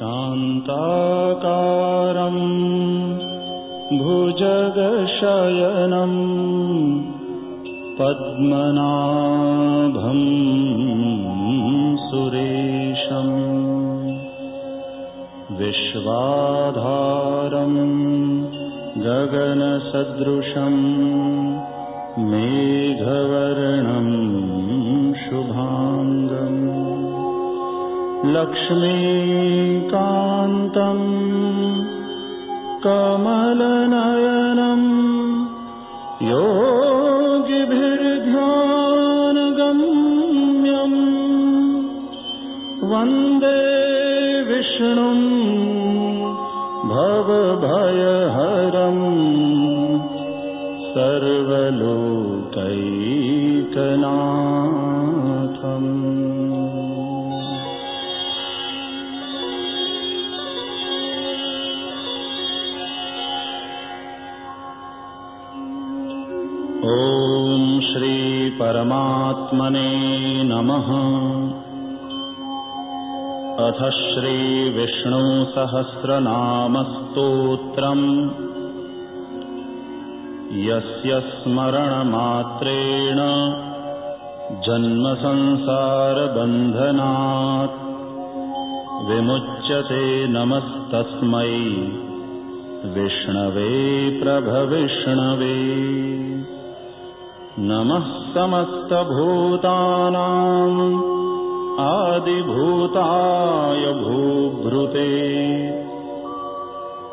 शान्ताकारम् भुजगशयनम् पद्मनाभम् सुरेशम् विश्वाधारम् गगनसदृशम् मेघवर्णम् शुभाङ्गम् लक्ष्मीकान्तम् कमलनयनम् योगिभिर्ध्यानगम्यम् वन्दे विष्णुम् भवभयहरम् सर्वलोकैकनाथम् श्रीपरमात्मने नमः। अथ श्रीविष्णुसहस्रनामस्तोत्रम्। यस्य स्मरणमात्रेण जन्मसंसारबन्धनात् विमुच्यते नमस्तस्मै। विष्णवे प्रभविष्णवे नमः समस्तभूतानाम् आदिभूताय भूभृते।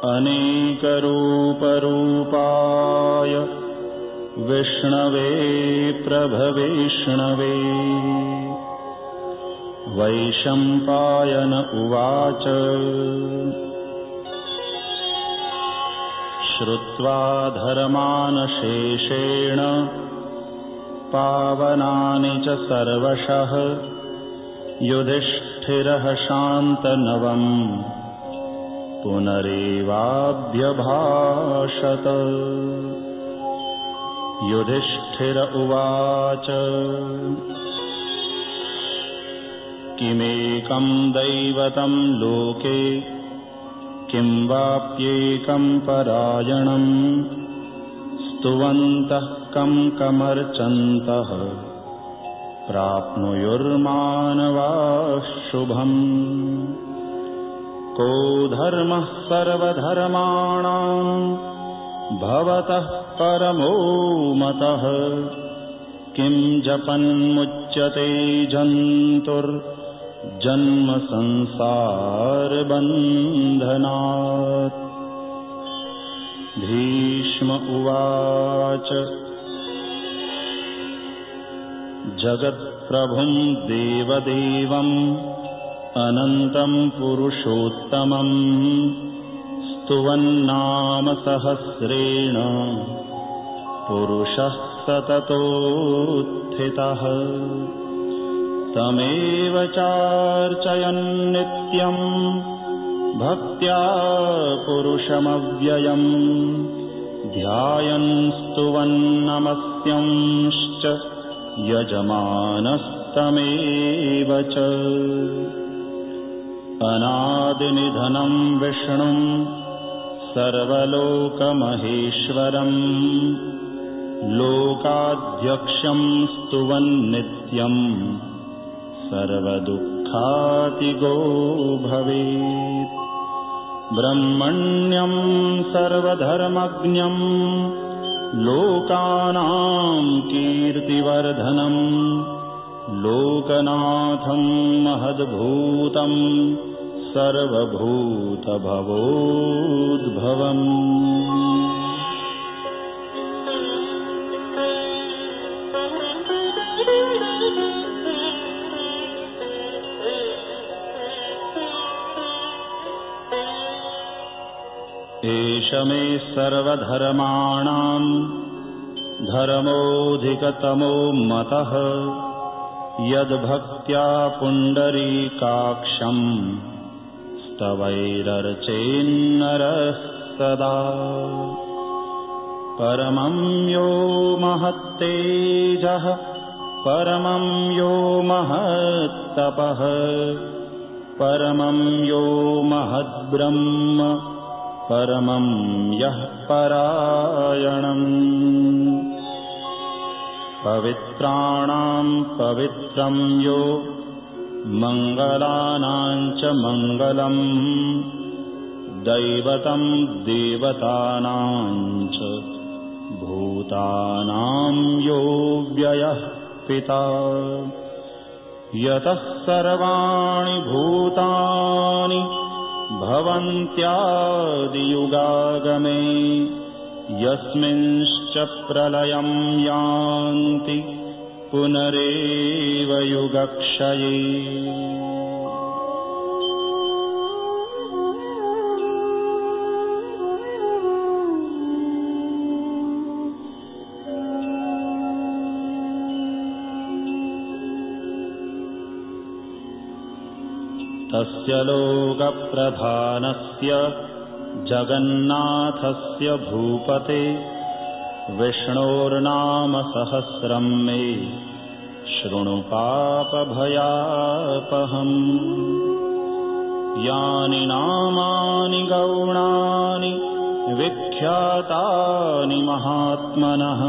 अनेकरूपरूपाय विष्णवे प्रभविष्णवे वैशम्पायन उवाच। श्रुत्वा धर्मानशेषेण पावनानि च सर्वशः। युधिष्ठिरः शान्तनवम्। पुनरेवाभ्यभाषत। युधिष्ठिर उवाच। किमेकम् दैवतम् लोके? किं वाप्येकम् परायणम्? स्तुवन्तः कम् कमर्चन्तः प्राप्नुयुर्मानवाः शुभम् को धर्मः सर्वधर्माणाम् भवतः परमो मतः। किम् जपन्मुच्यते जन्तुर्जन्मसंसारबन्धनात् भीष्म उवाच जगत्प्रभुम् देवदेवम् अनन्तम् पुरुषोत्तमम् स्तुवन्नाम सहस्रेण पुरुषः सततोत्थितः तमेव चार्चयन्नित्यम् भक्त्या पुरुषमव्ययम् ध्यायन् स्तुवन्नमस्यंश्च यजमानस्तमेव च। अनादिनिधनम् विष्णुम् सर्वलोकमहेश्वरम् लोकाध्यक्षम् स्तुवन्नित्यम् सर्वदुःखातिगो भवेत् ब्रह्मण्यम् सर्वधर्मज्ञम् लोकानाम् कीर्तिवर्धनम् लोकनाथम् महद्भूतम् सर्वभूतभवोद्भवम् मे सर्वधर्माणाम् धर्मोऽधिकतमो मतः यद्भक्त्या पुण्डरीकाक्षम् स्तवैरर्चेन्नरः सदा परमं यो महत्तेजः परमं यो महत्तपः परमं यो महद्ब्रह्म परमं यः परायणम् पवित्राणां पवित्रं यो मङ्गलानां च मङ्गलम् दैवतं देवतानां च भूतानां यो व्ययः पिता। यतः सर्वाणि भूतानि भवन्त्यादियुगागमे यस्मिंश्च प्रलयं यान्ति पुनरेव युगक्षये तस्य लोकप्रधानस्य जगन्नाथस्य भूपते विष्णोर्नामसहस्रम् मे। पापभयापहम्। यानि नामानि गौणानि विख्यातानि महात्मनः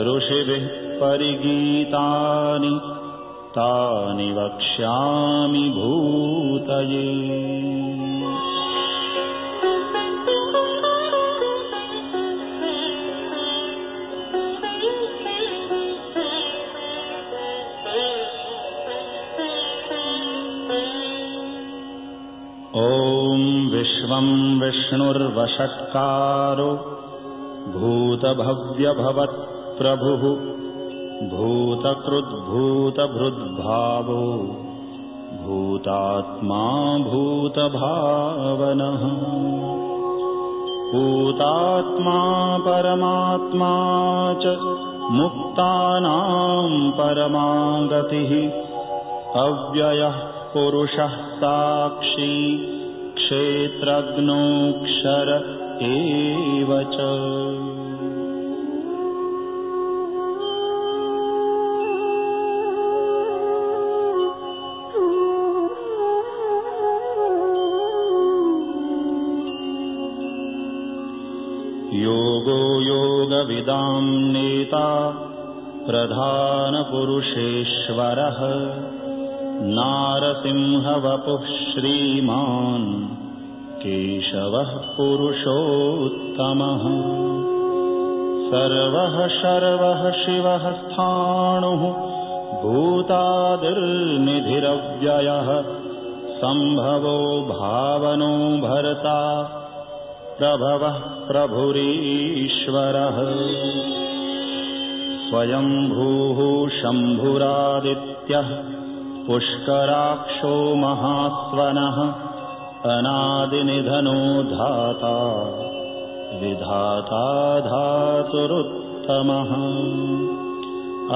ऋषिभिः परिगीतानि तानि वक्ष्यामि भूतये। ॐ विश्वं विष्णुर्वषट्कारो भूतभव्यभवत्प्रभुः भूतकृद्भूतभृद्भावो भूतात्मा भूतभावनः। भूतात्मा परमात्मा च मुक्तानां परमागतिः अव्ययः पुरुषः साक्षी क्षेत्रज्ञोऽक्षर एव च योगविदां नेता प्रधानपुरुषेश्वरः। नारसिंहवपुः श्रीमान् केशवः पुरुषोत्तमः। सर्वः शर्वः शिवः स्थाणुः। भूतादिर्निधिरव्ययः। सम्भवो भावनो भर्ता। प्रभवः प्रभुरीश्वरः। स्वयम्भूः शम्भुरादित्यः पुष्कराक्षो महास्वनः अनादिनिधनो धाता विधाता धातुरुत्तमः।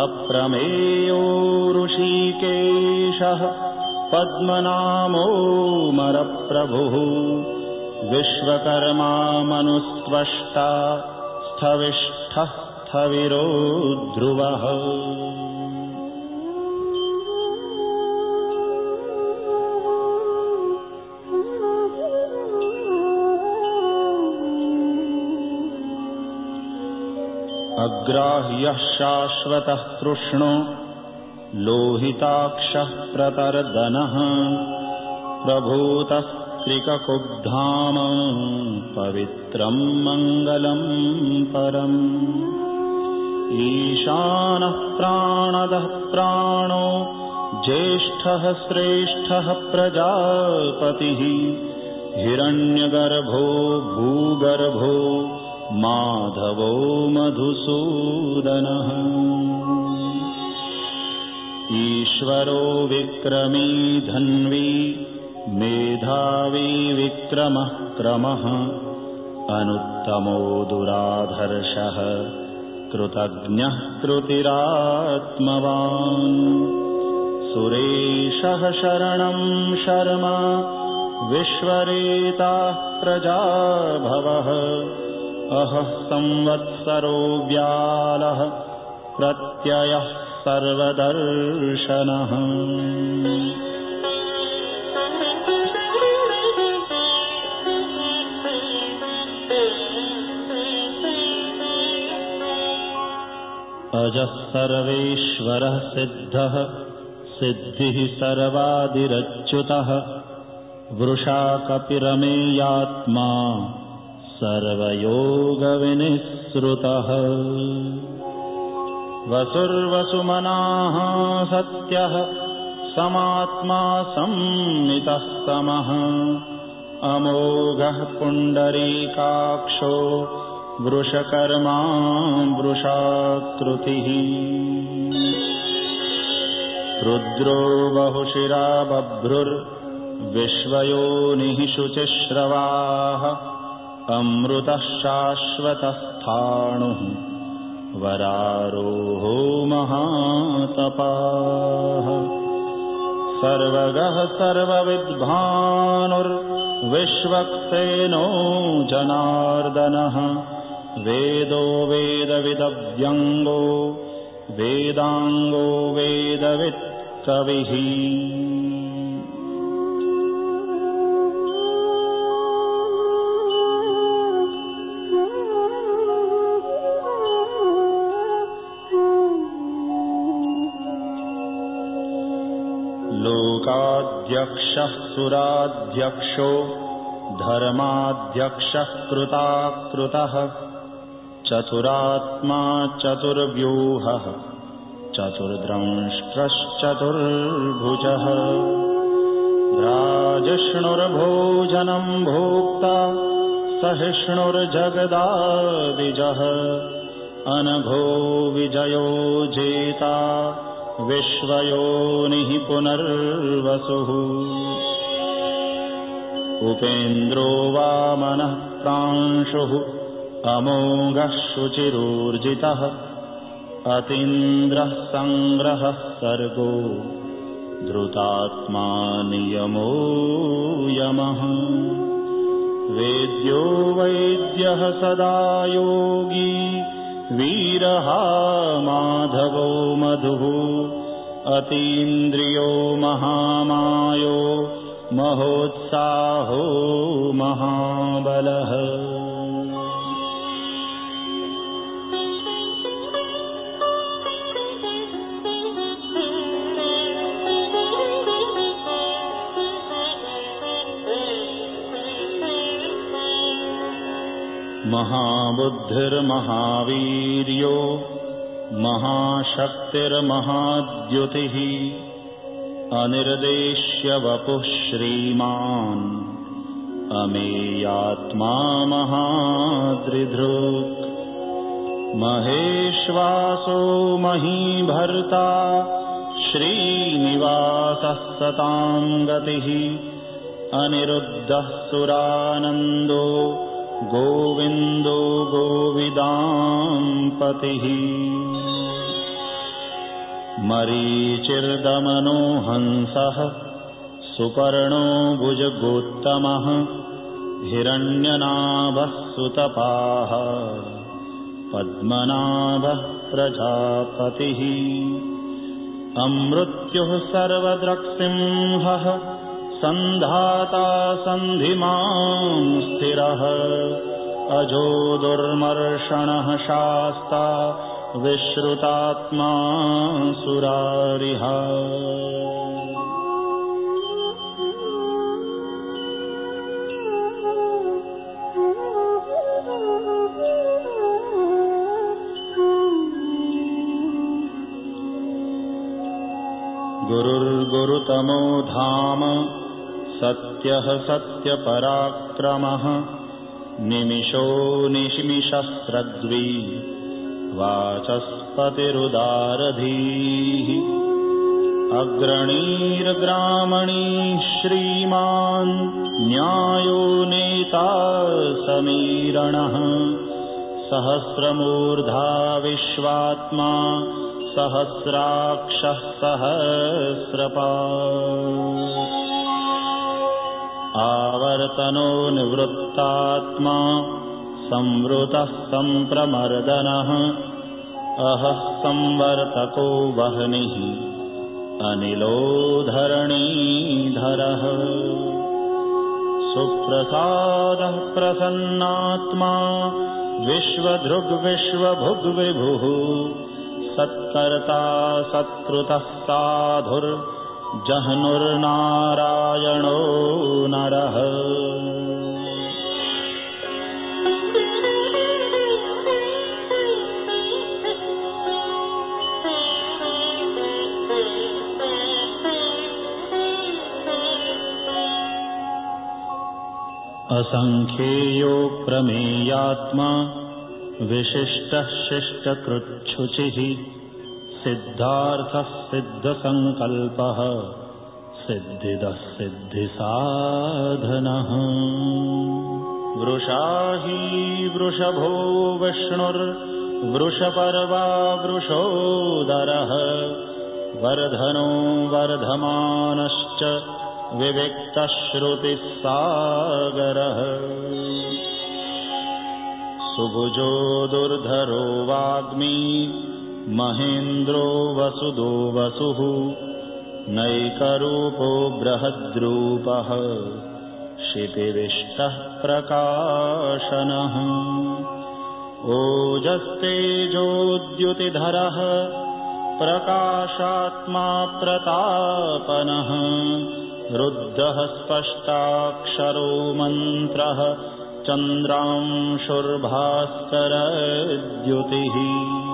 अप्रमेयो ऋषिकेशः पद्मनामोमरप्रभुः विश्वकर्मा मनुस्त्वष्टा स्थविष्ठः स्थविरो ध्रुवः अग्राह्यः शाश्वतः कृष्णो लोहिताक्षः प्रतर्दनः प्रभूतस्त्रिककुब्धाम पवित्रम् मङ्गलम् परम्। ईशानः प्राणदः प्राणो ज्येष्ठः श्रेष्ठः प्रजापतिः। हिरण्यगर्भो भूगर्भो माधवो मधुसूदनः। ईश्वरो विक्रमी धन्वी मेधावी विक्रमः क्रमः अनुत्तमो दुराधर्षः कृतज्ञः कृतिरात्मवान्। सुरेशः शरणं शर्म विश्वरेताः प्रजाभवः। अहः संवत्सरो व्यालः प्रत्ययः सर्वदर्शनः अजः सर्वेश्वरः सिद्धः सिद्धिः सर्वादिरच्युतः। वृषा कपिरमेयात्मा सर्वयोगविनिःसृतः। वसुर्वसुमनाः सत्यः समात्मा संमितः समः अमोघः पुण्डरीकाक्षो वृषकर्मा वृषाकृतिः रुद्रो बहुशिरा बभ्रुर्विश्वयोनिः शुचिश्रवाः। अमृतः शाश्वतस्थाणुः। वरारोहो महातपाः। सर्वगः सर्वविद्भानुर्विश्वक्सेनो जनार्दनः वेदो वेदविदव्यङ्गो वेदाङ्गो वेदवित्कविः लोकाध्यक्षः सुराध्यक्षो धर्माध्यक्षः कृताकृतः चतुरात्मा चतुर्व्यूहः चतुर्द्रंष्ट्रश्चतुर्भुजः। राजिष्णुर्भोजनम् भोक्ता सहिष्णुर्जगदाविजः अनघो विजयो जेता विश्वयोनिः पुनर्वसुः। उपेन्द्रो वामनः प्रांशुः अमोघः शुचिरूर्जितः अतीन्द्रः सङ्ग्रहः सर्गो धृतात्मा नियमो यमः। वेद्यो वैद्यः सदा योगी वीरहा माधवो मधुः। अतीन्द्रियो महामायो महोत्साहो महाबलः महाबुद्धिर्महावीर्यो महाशक्तिर्महाद्युतिः अनिर्देश्यवपुः श्रीमान् अमेयात्मा महादृधृक् महेश्वासो महीभर्ता श्रीनिवासः सताम् गतिः अनिरुद्धः सुरानन्दो गोविन्दो गोविदाम्पतिः मरीचिर्दमनो हंसः सुपर्णो भुजगोत्तमः हिरण्यनाभः सुतपाः पद्मनाभः प्रजापतिः। अमृत्युः सर्वद्रक्सिंहः सन्धाता सन्धिमान् स्थिरः। अजो दुर्मर्षणः शास्ता विश्रुतात्मा सुरारिः। गुरुर्गुरुतमो धाम सत्यः सत्यपराक्रमः। निमिषो निमिषस्रग्वी वाचस्पतिरुदारधीः। अग्रणीर्ग्रामणी श्रीमान् न्यायो नेता समीरणः। सहस्रमूर्धा विश्वात्मा सहस्राक्षः सहस्रपा आवर्तनो निवृत्तात्मा संवृतः सम्प्रमर्दनः अहः संवर्तको वह्निः। अनिलो धरणीधरः। सुप्रसादः प्रसन्नात्मा विश्वधृग्विश्वभुग्विभुः सत्कर्ता सत्कृतः साधुर्जह्नुर्नारायणो नरः। असङ्ख्येयो प्रमेयात्मा विशिष्टः शिष्टकृच्छुचिः सिद्धार्थः सिद्धसङ्कल्पः सिद्धिदः सिद्धिसाधनः। वृषा हि वृषभो विष्णुर्वृषपर्वा वृषोदरः। वर्धनो वर्धमानश्च विविक्तश्रुतिसागरः सुभुजो दुर्धरो वाग्मी महेन्द्रो वसुदो वसुः नैकरूपो बृहद्रूपः क्षितिविष्टः प्रकाशनः। ओजस्तेजोद्युतिधरः प्रकाशात्मा प्रतापनः रुद्धः स्पष्टाक्षरो मन्त्रः चन्द्रांशुर्भास्करद्युतिः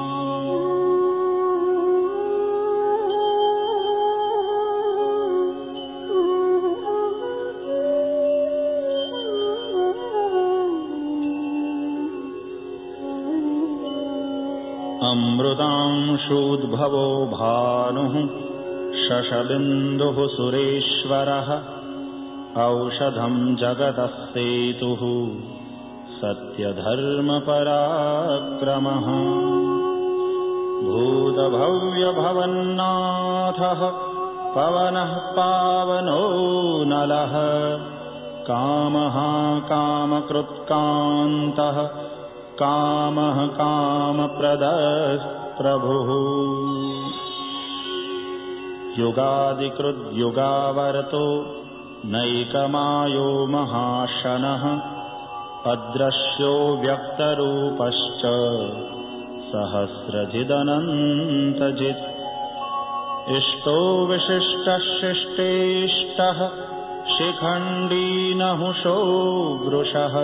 अमृतांशूद्भवो भानुः शशबिन्दुः सुरेश्वरः। औषधम् जगतः सेतुः। सत्यधर्मपराक्रमः। भूतभव्यभवन्नाथः। पवनः पावनो नलः। कामः कामकृत्कान्तः कामः कामप्रदः प्रभुः युगादिकृद्युगावरतो नैकमायो महाशनः अद्रश्यो व्यक्तरूपश्च सहस्रजिदनन्तजित्। इष्टो विशिष्टशिष्टेष्टः शिखण्डीनहुषो वृषः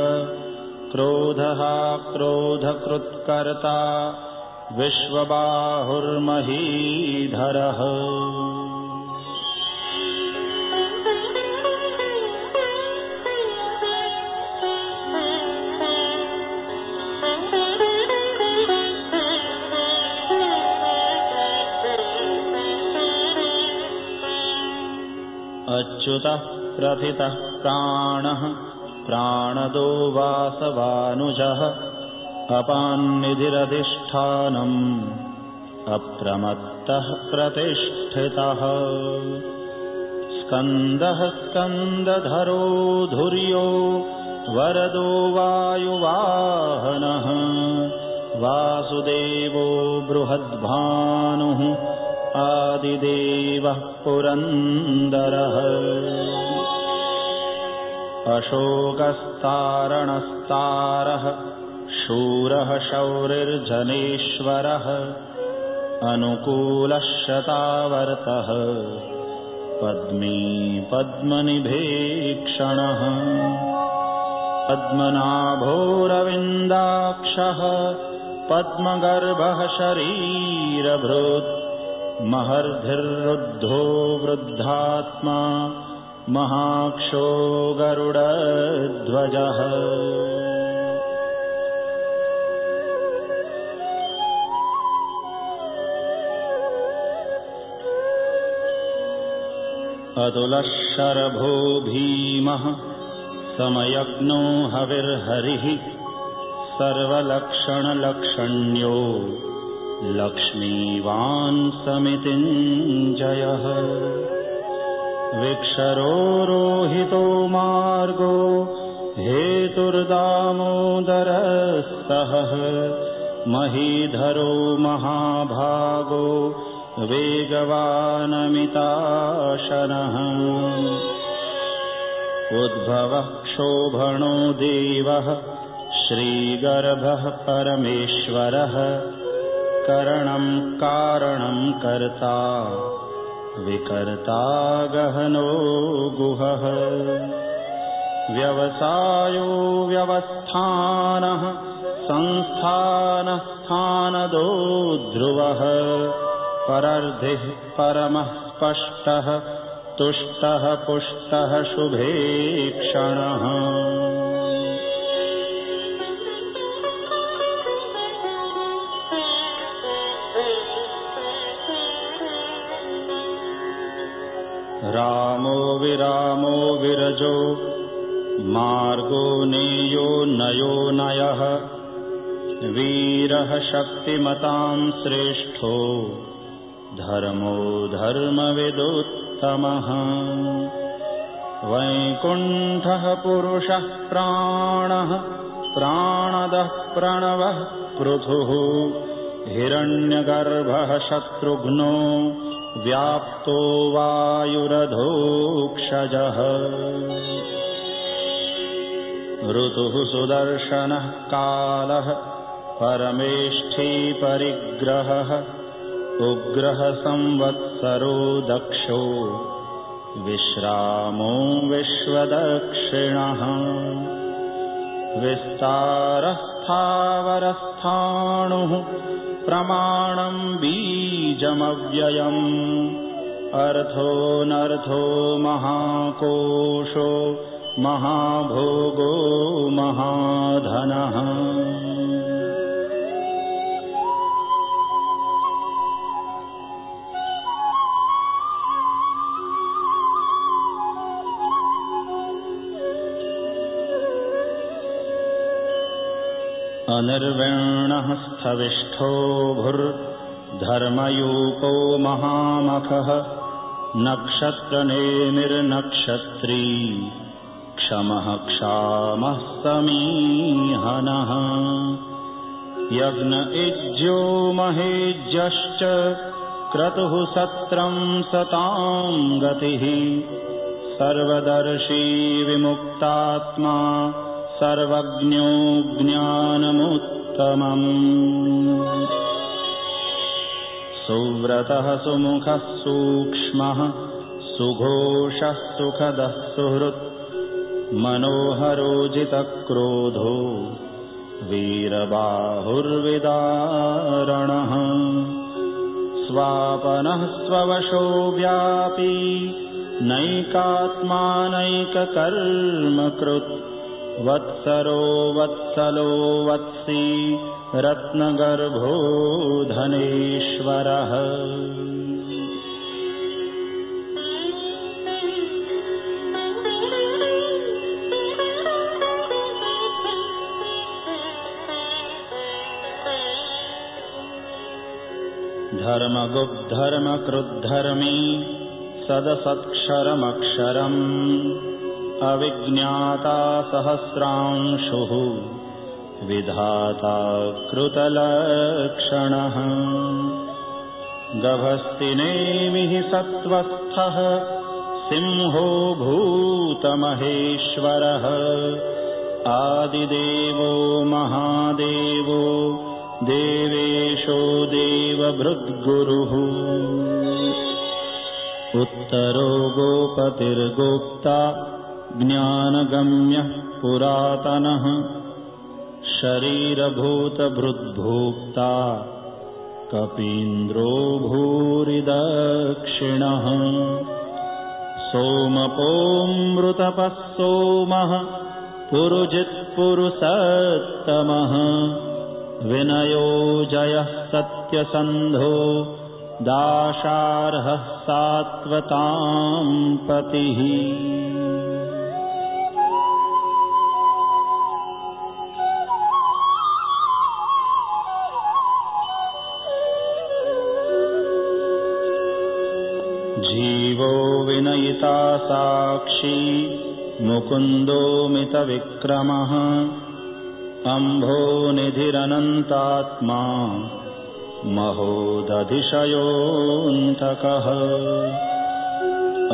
क्रोधः क्रोधकृत्कर्ता विश्वबाहुर्महीधरः। अच्युतः प्रथितः प्राणः प्राणदो वासवानुजः अपान्निधिरधिष्ठानम् अप्रमत्तः प्रतिष्ठितः। स्कन्दः स्कन्दधरो धुर्यो वरदो वायुवाहनः। वासुदेवो बृहद्भानुः आदिदेवः पुरन्दरः अशोकस्तारणस्तारः शूरः शौरिर्जनेश्वरः अनुकूलः शतावर्तः पद्मी पद्मनिभीक्षणः पद्मनाभोरविन्दाक्षः पद्मगर्भः शरीरभृत् महर्धिर्रुद्धो वृद्धात्मा महाक्षो गरुडध्वजः। अतुलः शरभो भीमः समयज्ञो हविर्हरिः सर्वलक्षणलक्षण्यो लक्ष्मीवान् समितिञ्जयः विक्षरोरोहितो मार्गो हेतुर्दामोदरस्तः महीधरो महाभागो वेगवानमिताशनः। उद्भवः क्षोभणो देवः श्रीगर्भः परमेश्वरः करणं कारणं कर्ता विकर्ता गहनो गुहः। व्यवसायो व्यवस्थानः संस्थानस्थानदो ध्रुवः। परर्धिः परमः स्पष्टः तुष्टः पुष्टः शुभेक्षणः रामो विरामो विरजो मार्गो नेयो नयो नयः। वीरः शक्तिमतां श्रेष्ठो धर्मो धर्मविदुत्तमः। वैकुण्ठः पुरुषः प्राणः प्राणदः प्रणवः पृथुः। हिरण्यगर्भः शत्रुघ्नो व्याप्तो वायुरधोक्षजः। ऋतुः सुदर्शनः कालः परमेष्ठी परिग्रहः उग्रः संवत्सरो दक्षो विश्रामो विश्वदक्षिणः। विस्तारस्थावरस्थाणुः प्रमाणम् बीजमव्ययम्। अर्थोऽनर्थो महाकोशो महाभोगो महाधनः अनिर्वेणः स्थविष्ठो भुर्धर्मयूपो महामखः नक्षत्रनेमिर्नक्षत्री क्षमः क्षामः समीहनः यज्ञ इज्यो महेज्यश्च क्रतुः सत्रम् सताम् गतिः सर्वदर्शी विमुक्तात्मा सर्वज्ञो ज्ञानमुत्तमम् सुव्रतः सुमुखः सूक्ष्मः सुघोषः सुखदः सुहृत् मनोहरोजितक्रोधो वीरबाहुर्विदारणः। स्वापनः स्ववशो व्यापी नैकात्मानैककर्मकृत् वत्सरो वत्सलो वत्सी रत्नगर्भो धनेश्वरः धर्मगुग्धर्मकृद्धर्मी सदसत्क्षरमक्षरम् अविज्ञाता सहस्रांशुः विधाता कृतलक्षणः। गभस्तिनेमिः सत्त्वस्थः सिंहो भूतमहेश्वरः। आदिदेवो महादेवो देवेशो देवभृद्गुरुः। उत्तरो गोपतिर्गोप्ता ज्ञानगम्यः पुरातनः। शरीरभूतभृद्भोक्ता कपीन्द्रो भूरिदक्षिणः। सोमपोऽमृतपः सोमः पुरुजित्पुरुषत्तमः विनयो जयः सत्यसन्धो दाशार्हः सात्वताम् पतिः मुकुन्दो मितविक्रमः अम्भोनिधिरनन्तात्मा महोदधिशयोऽन्तकः।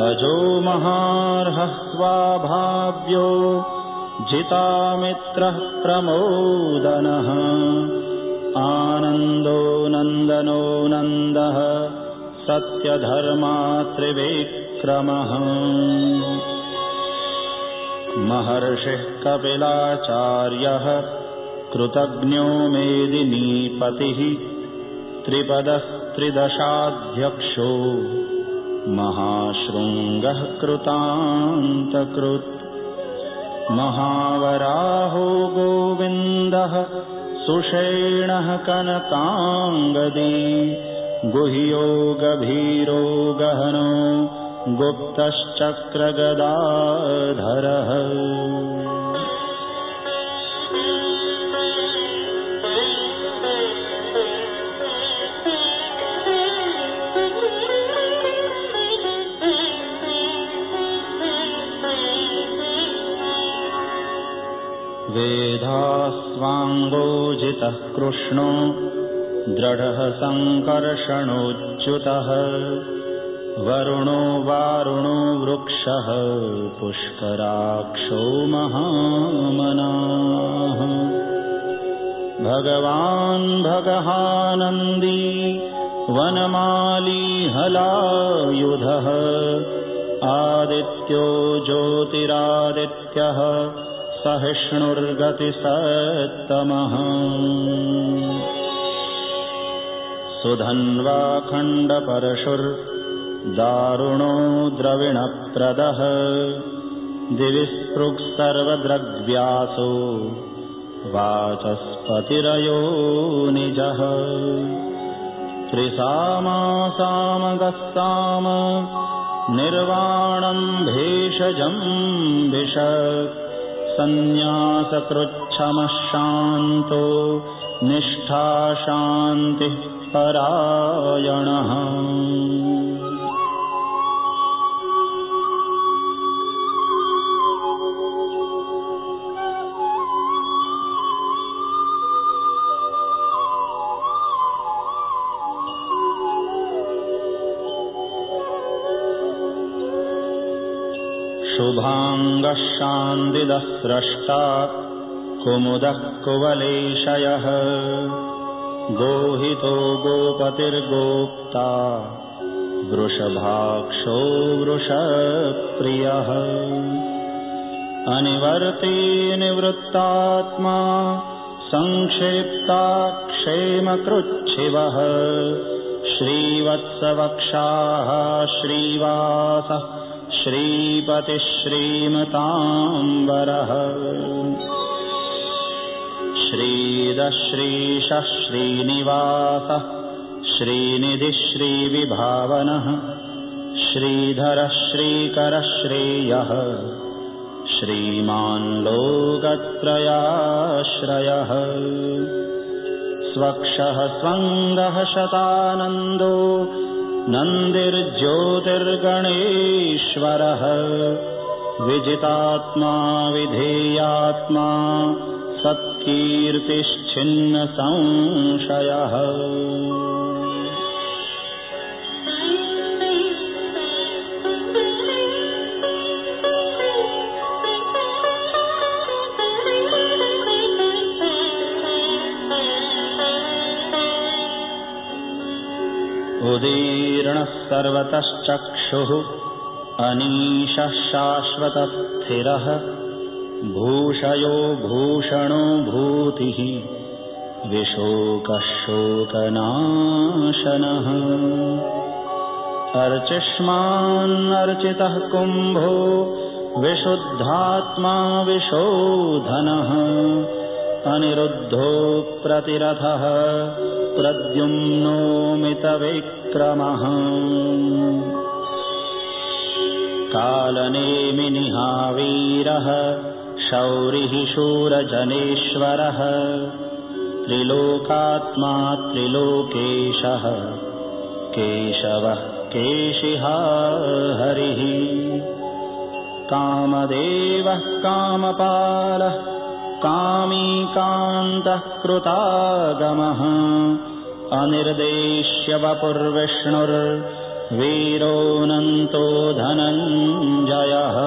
अजो महार्हः स्वाभाव्यो जितामित्रः प्रमोदनः। आनन्दो नन्दनो नन्दः। सत्यधर्मा त्रिविक्रमः महर्षिः कपिलाचार्यः कृतज्ञो मेदिनीपतिः त्रिपदस्त्रिदशाध्यक्षो महाशृङ्गः कृतान्तकृत्। महावराहो गोविन्दः सुषेणः कनकाङ्गदी गुह्यो गभीरो गहनो गुप्तश्चक्रगदाधरः। वेधास्वाङ्गोजितः कृष्णो दृढः सङ्कर्षणोच्युतः वरुणो वारुणो वृक्षः पुष्कराक्षो महामनाः। भगवान् भगहानन्दी वनमाली हलायुधः आदित्यो ज्योतिरादित्यः सहिष्णुर्गतिसत्तमः सुधन्वाखण्डपरशुर्दारुणो द्रविणप्रदः। दिविस्पृक्सर्वद्रग्व्यासो वाचस्पतिरयो निजः। त्रिसामासामगस्ताम निर्वाणम् भेषजम् विष। सन्न्यासकृच्छमः शान्तो। निष्ठा शान्तिः परायणः शुभाङ्गः शान्दिदः स्रष्टा कुमुदः कुवलेशयः। गोहितो गोपतिर्गोप्ता वृषभाक्षो वृषप्रियः। अनिवर्ते निवृत्तात्मा सङ्क्षिप्ता क्षेमकृच्छिवः श्रीवत्सवक्षाः श्रीवासः श्रीपतिः श्रीमताम्बरः श्रीदश्रीशः श्रीनिवासः श्रीनिधिः श्रीविभावनः श्रीधरः श्रीमान् लोकत्रयाश्रयः। स्वक्षः स्वङ्गः शतानन्दो नन्दिर्ज्योतिर्गणेश्वरः विजितात्मा विधेयात्मा सत्कीर्तिश्छिन्नसंशयः उदीर्णः सर्वतश्चक्षुः अनीशः शाश्वतस्थिरः भूषयो भूषणो भूतिः विशोकः शोकनाशनः अर्चिष्मान्नर्चितः कुम्भो विशुद्धात्मा विशोधनः अनिरुद्धो प्रतिरथः प्रद्युम्नोमितविक्रमः कालनेमिनिहावीरः शौरिः शूरजनेश्वरः त्रिलोकात्मा त्रिलोकेशः। केशवः केशिहा हरिः। कामदेवः कामपालः कामीकान्तः कृतागमः अनिर्देश्य वपुर्विष्णुर्वीरोऽनन्तो धनञ्जयः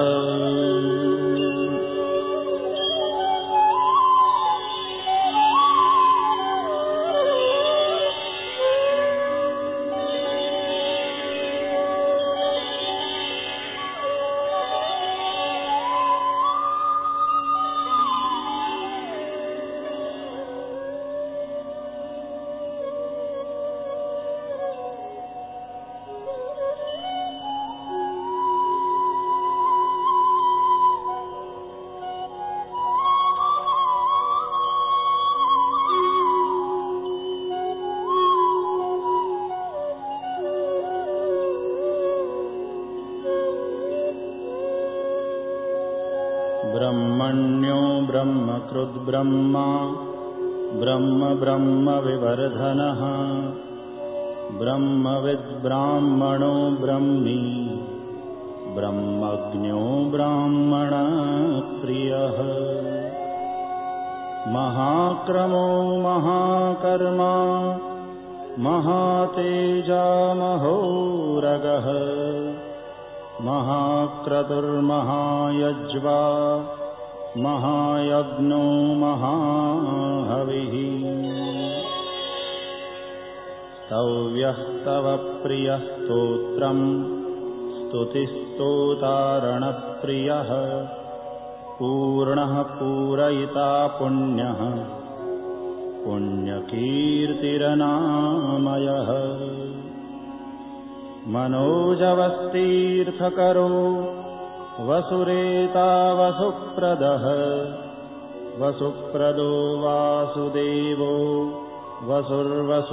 ब्रह्मकृद्ब्रह्मा ब्रह्म ब्रह्मविवर्धनः ब्रह्मविद्ब्राह्मणो ब्रह्मी ब्रह्मज्ञो ब्राह्मणप्रियः महाक्रमो महाकर्मा महातेजामहोरगः महाक्रतुर्महायज्वा महायज्ञो महाहविः। स्तव्यः तव प्रियः स्तोत्रम् स्तुतिस्तोतारणप्रियः पूर्णः पूरयिता पुण्यः पुण्यकीर्तिरनामयः। मनोजवस्तीर्थकरो वसुरेता वसुप्रदः वसुप्रदो वासुदेवो वसुर्वसुमनाहविः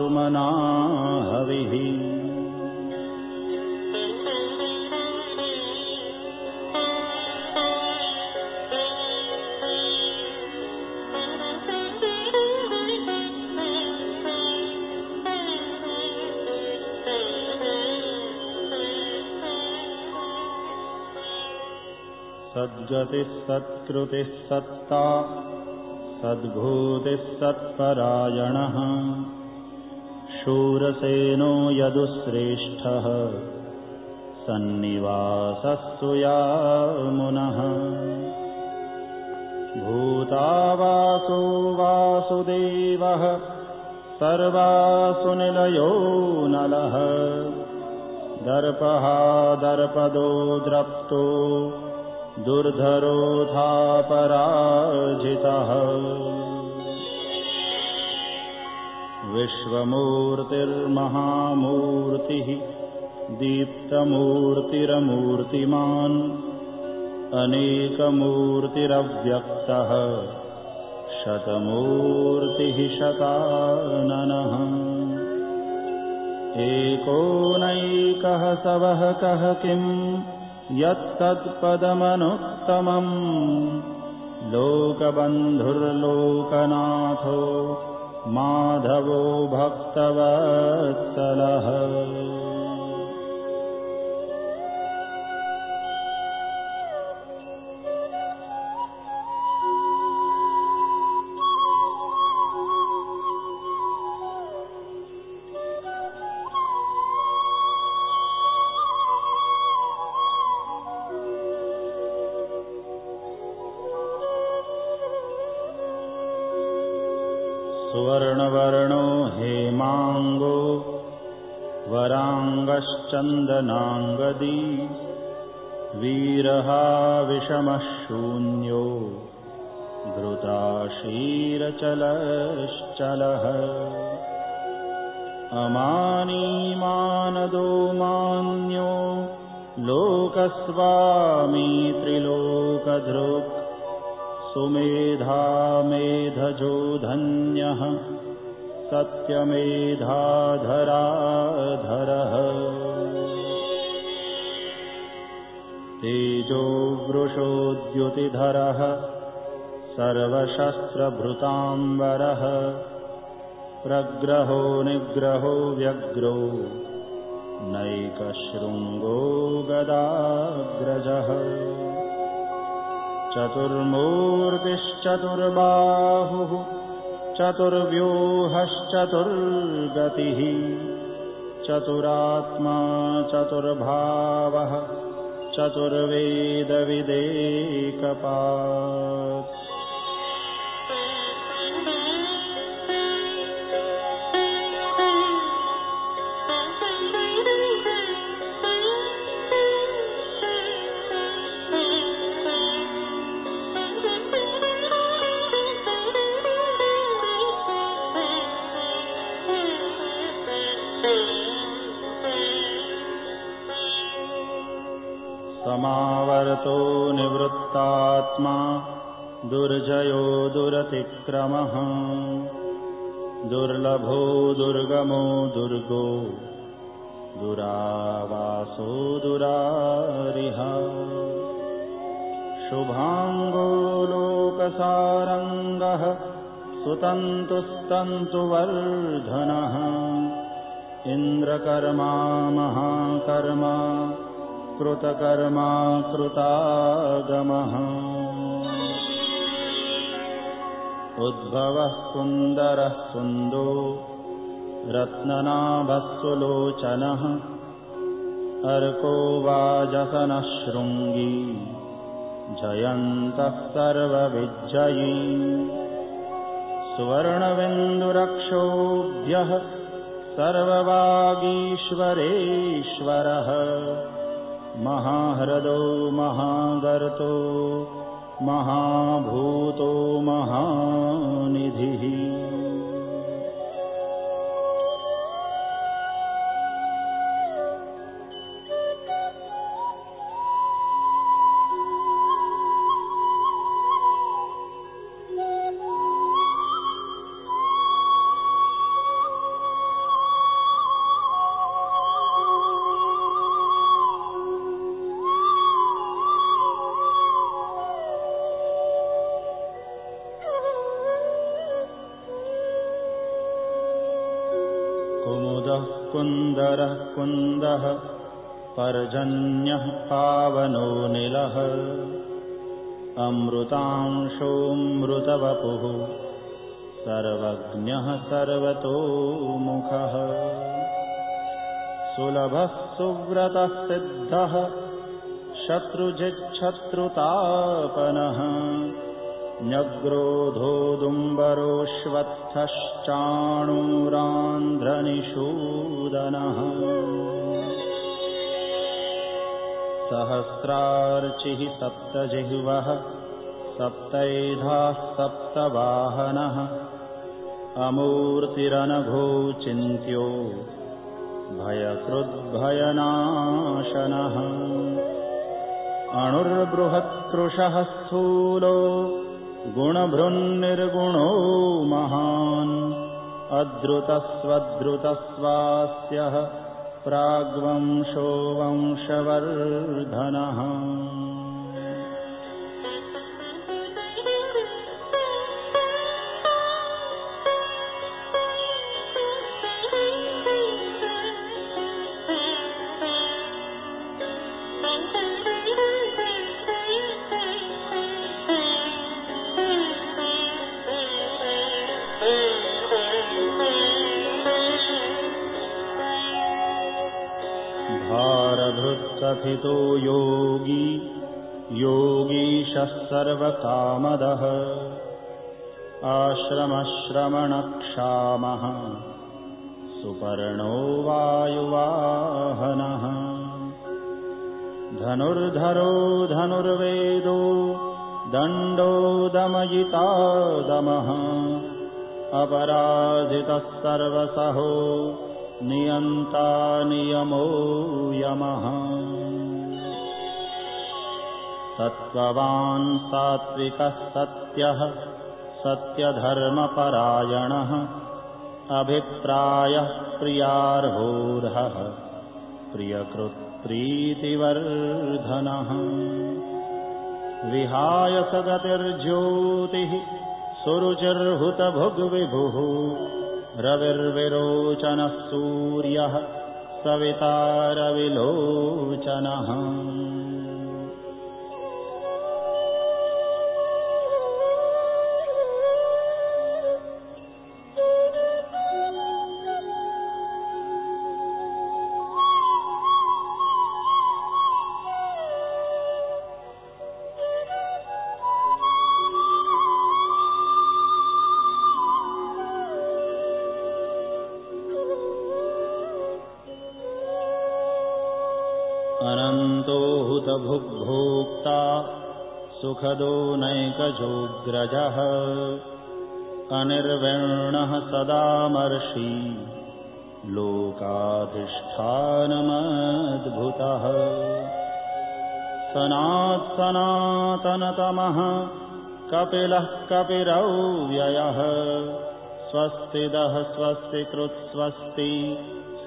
सद्गतिः सत्कृतिः सत्ता सद्भूतिः सत्परायणः शूरसेनो यदुश्रेष्ठः सन्निवासः सुयामुनः भूतावासो वासुदेवः सर्वासुनिलयो नलः। दर्पहा दर्पदो द्रप्तो दुर्धरोधापराजितः। विश्वमूर्तिर्महामूर्तिः दीप्तमूर्तिरमूर्तिमान् अनेकमूर्तिरव्यक्तः शतमूर्तिः शताननः। एकोनैकः सवः कः किम् यत्तत्पदमनुत्तमम्। लोकबन्धुर्लोकनाथो माधवो भक्तवत्सलः वराङ्गश्चन्दनाङ्गदी वीरहा विषमः शून्यो धृताशीरचलश्चलः। अमानीमानदो मान्यो। लोकस्वामी त्रिलोकधृक्। सुमेधा मेधजो धन्यः। सत्यमेधाधराधरः तेजो वृषोद्युतिधरः सर्वशस्त्रभृताम्बरः प्रग्रहो निग्रहो व्यग्रो नैकशृङ्गो गदाग्रजः चतुर्मूर्तिश्चतुर्बाहुः चतुर्व्यूहश्चतुर्गतिः चतुरात्मा चतुर्भावः चतुर्वेदविदेकपात्। दुर्जयो दुरतिक्रमः। दुर्लभो दुर्गमो दुर्गो। दुरावासो दुरारिह। शुभाङ्गो लोकसारङ्गः। सुतन्तुस्तन्तुवर्धनः। इन्द्रकर्मा महाकर्मा कृतकर्मा कृतागमः उद्भवः सुन्दरः सुन्दो रत्ननाभस्सुलोचनः अर्को वाजसनः शृङ्गी जयन्तः सर्वविजयी सुवर्णबिन्दुरक्षोभ्यः सर्ववागीश्वरेश्वरः महाह्रदो महागर्तो महाभूतो महानिधिः कुन्दरः कुन्दः पर्जन्यः पावनो निलः। अमृतांशोऽमृतवपुः सर्वज्ञः सर्वतोमुखः। सुलभः सुव्रतः सिद्धः शत्रुजिच्छत्रुतापनः न्यग्रोधोदुम्बरोऽश्वत्थश्चाणूरान्ध्रनिषूदनः सहस्रार्चिः सप्तजिह्वः सप्तैधाः सप्तवाहनः। अमूर्तिरनघो चिन्त्यो भयकृद्भयनाशनः। अणुर्बृहत्कृशः स्थूलो गुणभृन्निर्गुणो महान् अद्रुतस्वद्रुतस्वास्यः प्राग्वंशो वंशवर्धनः भारभृत्कथितो योगी योगीशः सर्वकामदः। आश्रमश्रमणक्षामः सुपर्णो वायुवाहनः। धनुर्धरो धनुर्वेदो दण्डो दमयिता दमः अपराधितः सर्वसहो नियन्ता नियमो यमः सत्त्ववान् सात्विकः सत्यः सत्यधर्मपरायणः अभिप्रायः प्रियार्होर्हः प्रियकृत्प्रीतिवर्धनः। विहाय सगतिर्ज्योतिः सुरुचिर्हुतभुग्विभुः रविर्विरोचनः सूर्यः सविता अनन्तो हुतभुग्भोक्ता सुखदो नैकजोग्रजः। अनिर्विण्णः सदामर्षि लोकाधिष्ठानमद्भुतः। सनात्सनातनतमः कपिलः कपिरव्ययः। स्वस्तिदः स्वस्ति कृत्स्वस्ति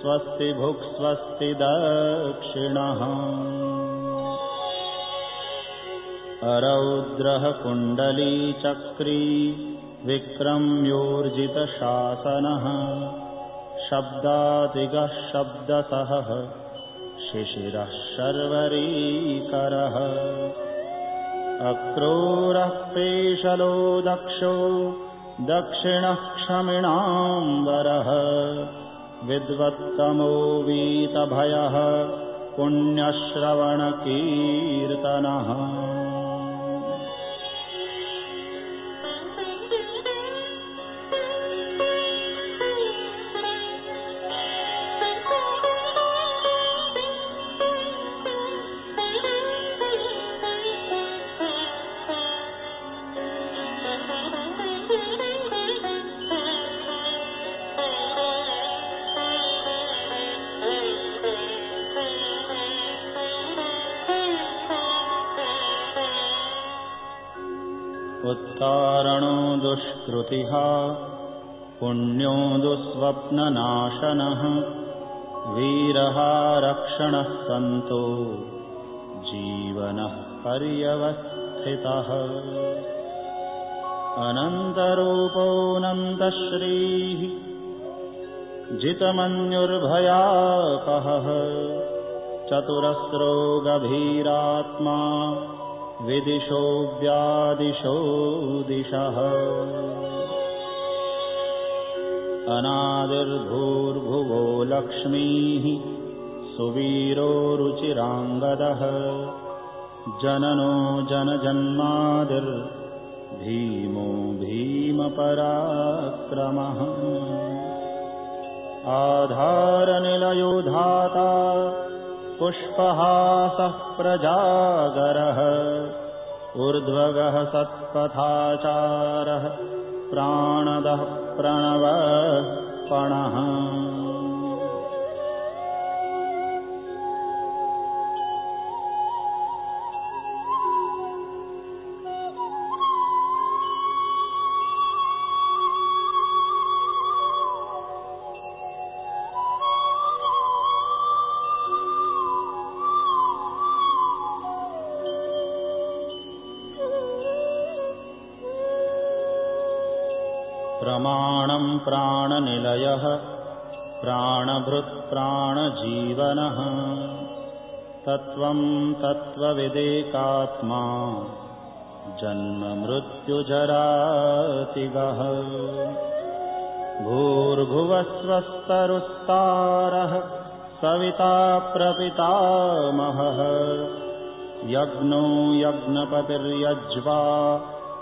स्वस्ति भुक्स्वस्ति दक्षिणः। अरौद्रः कुण्डलीचक्री विक्रम्योर्जितशासनः। शब्दातिगः शब्दसहः शिशिरः शर्वरीकरः। अक्रूरः पेशलो दक्षो दक्षिणः क्षमिणाम्बरः विद्वत्तमो वीतभयः पुण्यश्रवणकीर्तनः दुष्कृतिः पुण्यो दुःस्वप्ननाशनः वीरः रक्षणः सन्तो जीवनः पर्यवस्थितः। अनन्तरूपोऽनन्तश्रीः जितमन्युर्भयापहः चतुरस्रो गभीरात्मा विदिशो व्यादिशो दिशः अनादिर्भूर्भुवो लक्ष्मीः सुवीरो रुचिराङ्गदः। जननो जनजन्मादिर्भीमो भीमपराक्रमः आधारनिलयो धाता पुष्पहासः प्रजागरः। ऊर्ध्वगः सत्पथाचारः प्राणदः प्रणवपणः प्रमाणम् प्राणनिलयः प्राणभृत्प्राणजीवनः तत्त्वम् तत्त्वविदेकात्मा जन्ममृत्युजरातिगः। भूर्भुवस्वस्तरुस्तारः सविता प्रपितामहः। यज्ञो यज्ञपतिर्यज्वा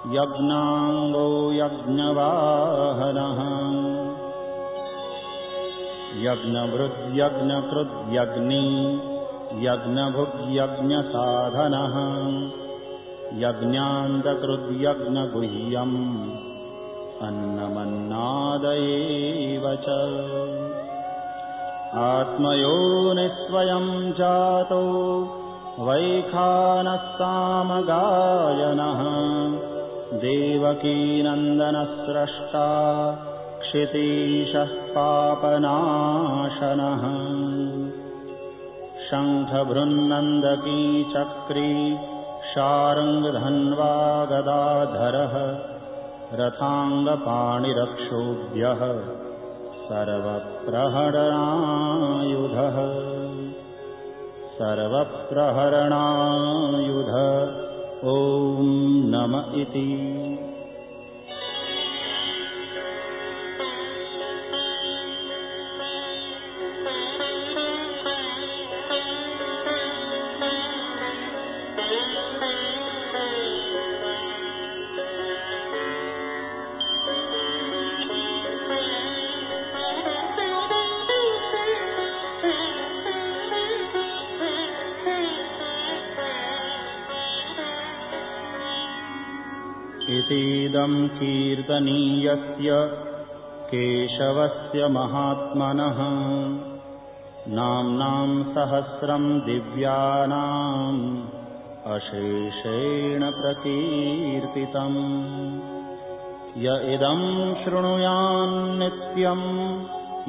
यज्ञाङ्गो यज्ञवाहनः। यज्ञभृद्यज्ञकृद्यग्नि यज्ञभुग्यज्ञसाधनः। यज्ञान्तकृद्यज्ञगुह्यम् अन्नमन्नादयेव च। आत्मयोनिस्वयम् जातो वैखानः सामगायनः देवकीनन्दनस्रष्टा क्षितीशः पापनाशनः। शङ्खभृन्नन्दकी चक्री शार्ङ्गधन्वा गदाधरः रथाङ्गपाणिरक्षोभ्यः सर्वप्रहरणायुधः। सर्वप्रहरणायुध ॐ नम इति। इतीदम् कीर्तनीयस्य केशवस्य महात्मनः। नाम्नाम् सहस्रम् दिव्यानाम् अशेषेण प्रकीर्तितम्। य इदम् शृणुयान्नित्यम्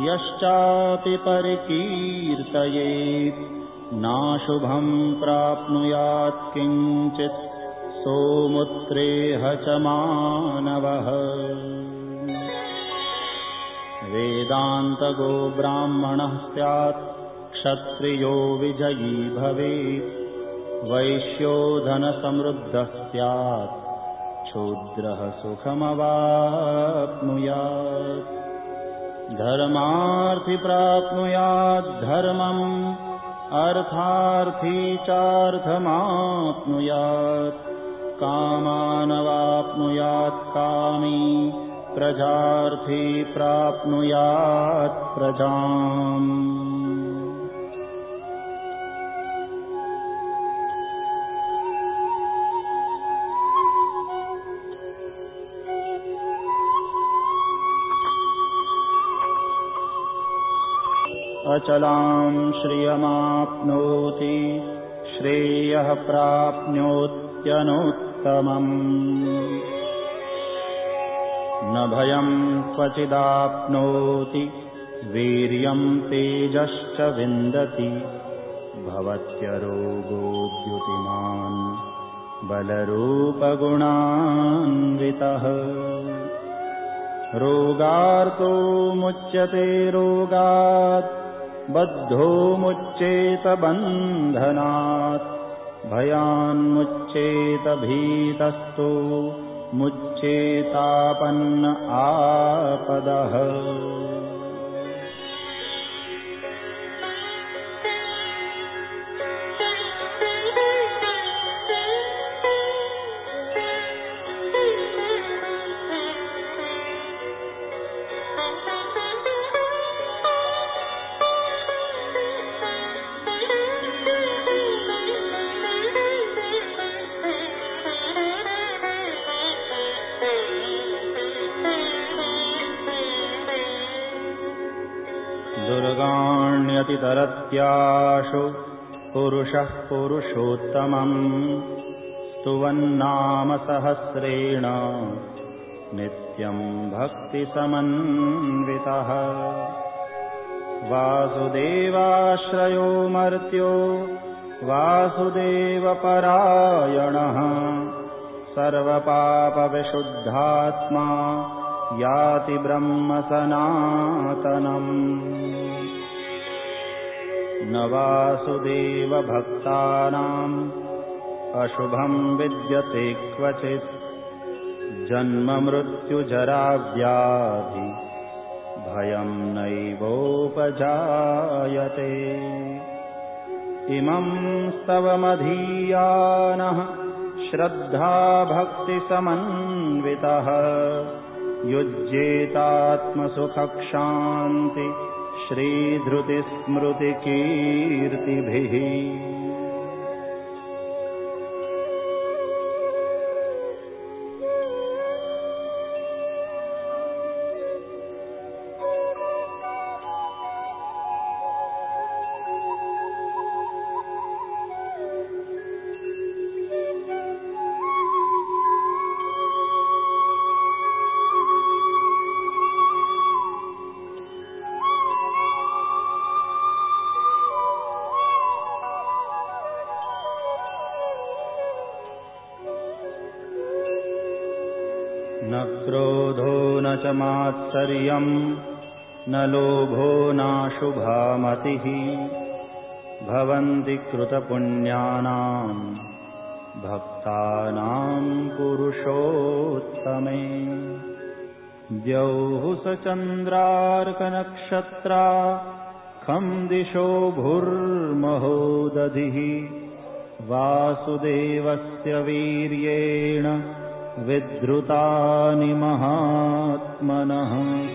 यश्चापि परिकीर्तयेत्। नाशुभम् प्राप्नुयात् किञ्चित् सोमुत्रेह च मानवः। वेदान्तगो ब्राह्मणः स्यात् क्षत्रियो विजयी भवेत्। वैश्यो धनसमृद्धः स्यात् शूद्रः सुखमवाप्नुयात्। धर्मार्थि प्राप्नुयाद्धर्मम् अर्थार्थी चार्थमाप्नुयात् कामानवाप्नुयात् कामी प्रजार्थी प्राप्नुयात् प्रजाम्। अचलां श्रियमाप्नोति श्रेयः प्राप्नोत्यनुत्तमम् न भयम् क्वचिदाप्नोति वीर्यम् तेजश्च विन्दति। भवत्यरोगोद्युतिमान् बलरूपगुणान्वितः। रोगार्तो मुच्यते रोगात् बद्धो मुच्येत बन्धनात् भयान्मुच्येत भीतस्तु मुच्येतापन्न आपदः दुर्गाण्यतितरत्याशु पुरुषः पुरुषोत्तमम्। स्तुवन्नाम सहस्रेण नित्यम् भक्तिसमन्वितः। वासुदेवाश्रयो मर्त्यो वासुदेवपरायणः। सर्वपापविशुद्धात्मा याति ब्रह्मसनातनम् न वासुदेवभक्तानाम् अशुभम् विद्यते क्वचित्। जन्ममृत्युजराव्याधि भयम् नैवोपजायते। इमम् स्तवमधीयानः श्रद्धाभक्तिसमन्वितः। युज्येतात्मसुखक्षान्ति श्रीधृतिस्मृतिकीर्तिभिः मात्सर्यम् न लोभो नाशुभामतिः भवन्ति कृतपुण्यानाम्। भक्तानाम् पुरुषोत्तमे। द्यौः स चन्द्रार्कनक्षत्रा। खम् दिशो भुर्महोदधिः। वासुदेवस्य वीर्येण विधृतानि महात्मनः।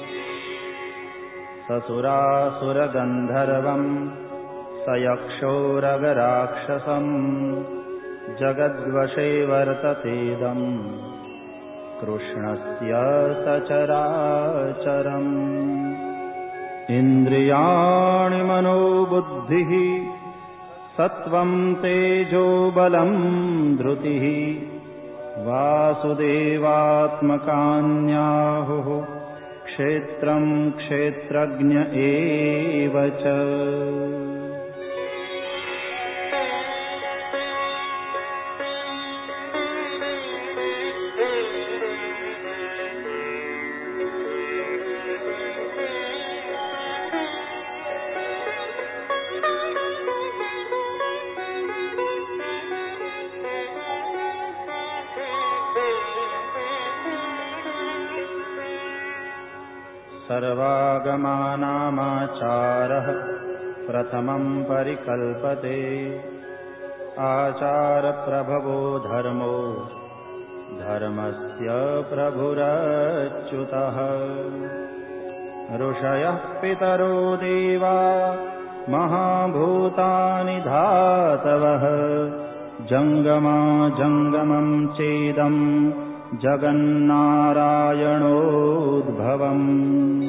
ससुरासुरगन्धर्वम् स यक्षोरगराक्षसम् जगद्वशे वर्ततेदम् कृष्णस्य सचराचरम्। इन्द्रियाणि मनोबुद्धिः सत्त्वम् तेजो बलम् धृतिः वासुदेवात्मकान्याहुः क्षेत्रम् क्षेत्रज्ञ एव च प्रथमम् परिकल्पते। आचारप्रभवो धर्मो धर्मस्य प्रभुरच्युतः। ऋषयः पितरो देवा महाभूतानि धातवः। जङ्गमा जङ्गमम् चेदम् जगन्नारायणोद्भवम्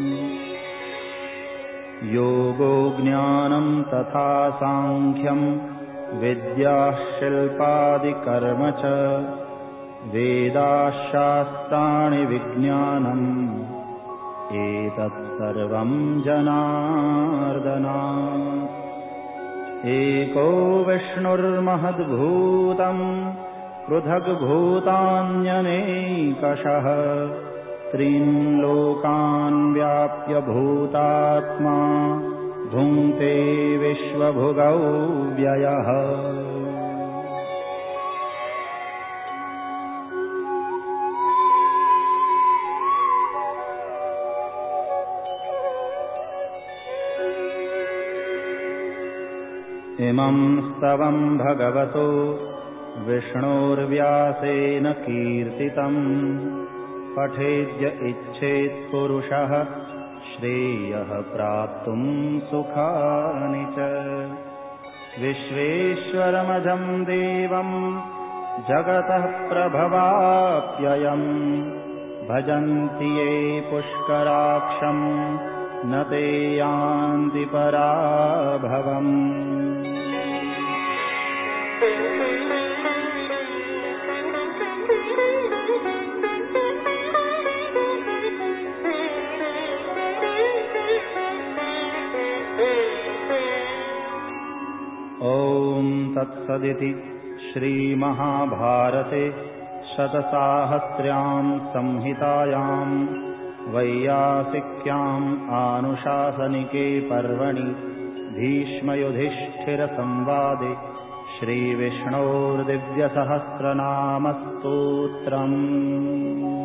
योगो ज्ञानम् तथा साङ्ख्यम् विद्याः शिल्पादिकर्म च वेदाशास्त्राणि विज्ञानम् एतत् सर्वम् जनार्दना एको विष्णुर्महद्भूतम् पृथग्भूतान्यनेकषः त्रीन् लोकान् व्याप्य भूतात्मा भुङ्क्ते विश्वभुगौ व्ययः। इमम् स्तवम् भगवतो विष्णोर्व्यासेन कीर्तितम् पठेद्य इच्छेत्पुरुषः श्रेयः प्राप्तुम् सुखानि च। विश्वेश्वरमजम् देवम् जगतः प्रभवाप्ययम् भजन्ति ये पुष्कराक्षम् न ते यान्ति पराभवम् तत्सदिति श्रीमहाभारते शतसाहस्र्याम् संहितायाम् वैयासिक्याम् आनुशासनिके पर्वणि भीष्मयुधिष्ठिरसंवादे श्रीविष्णोर्दिव्यसहस्रनामस्तोत्रम्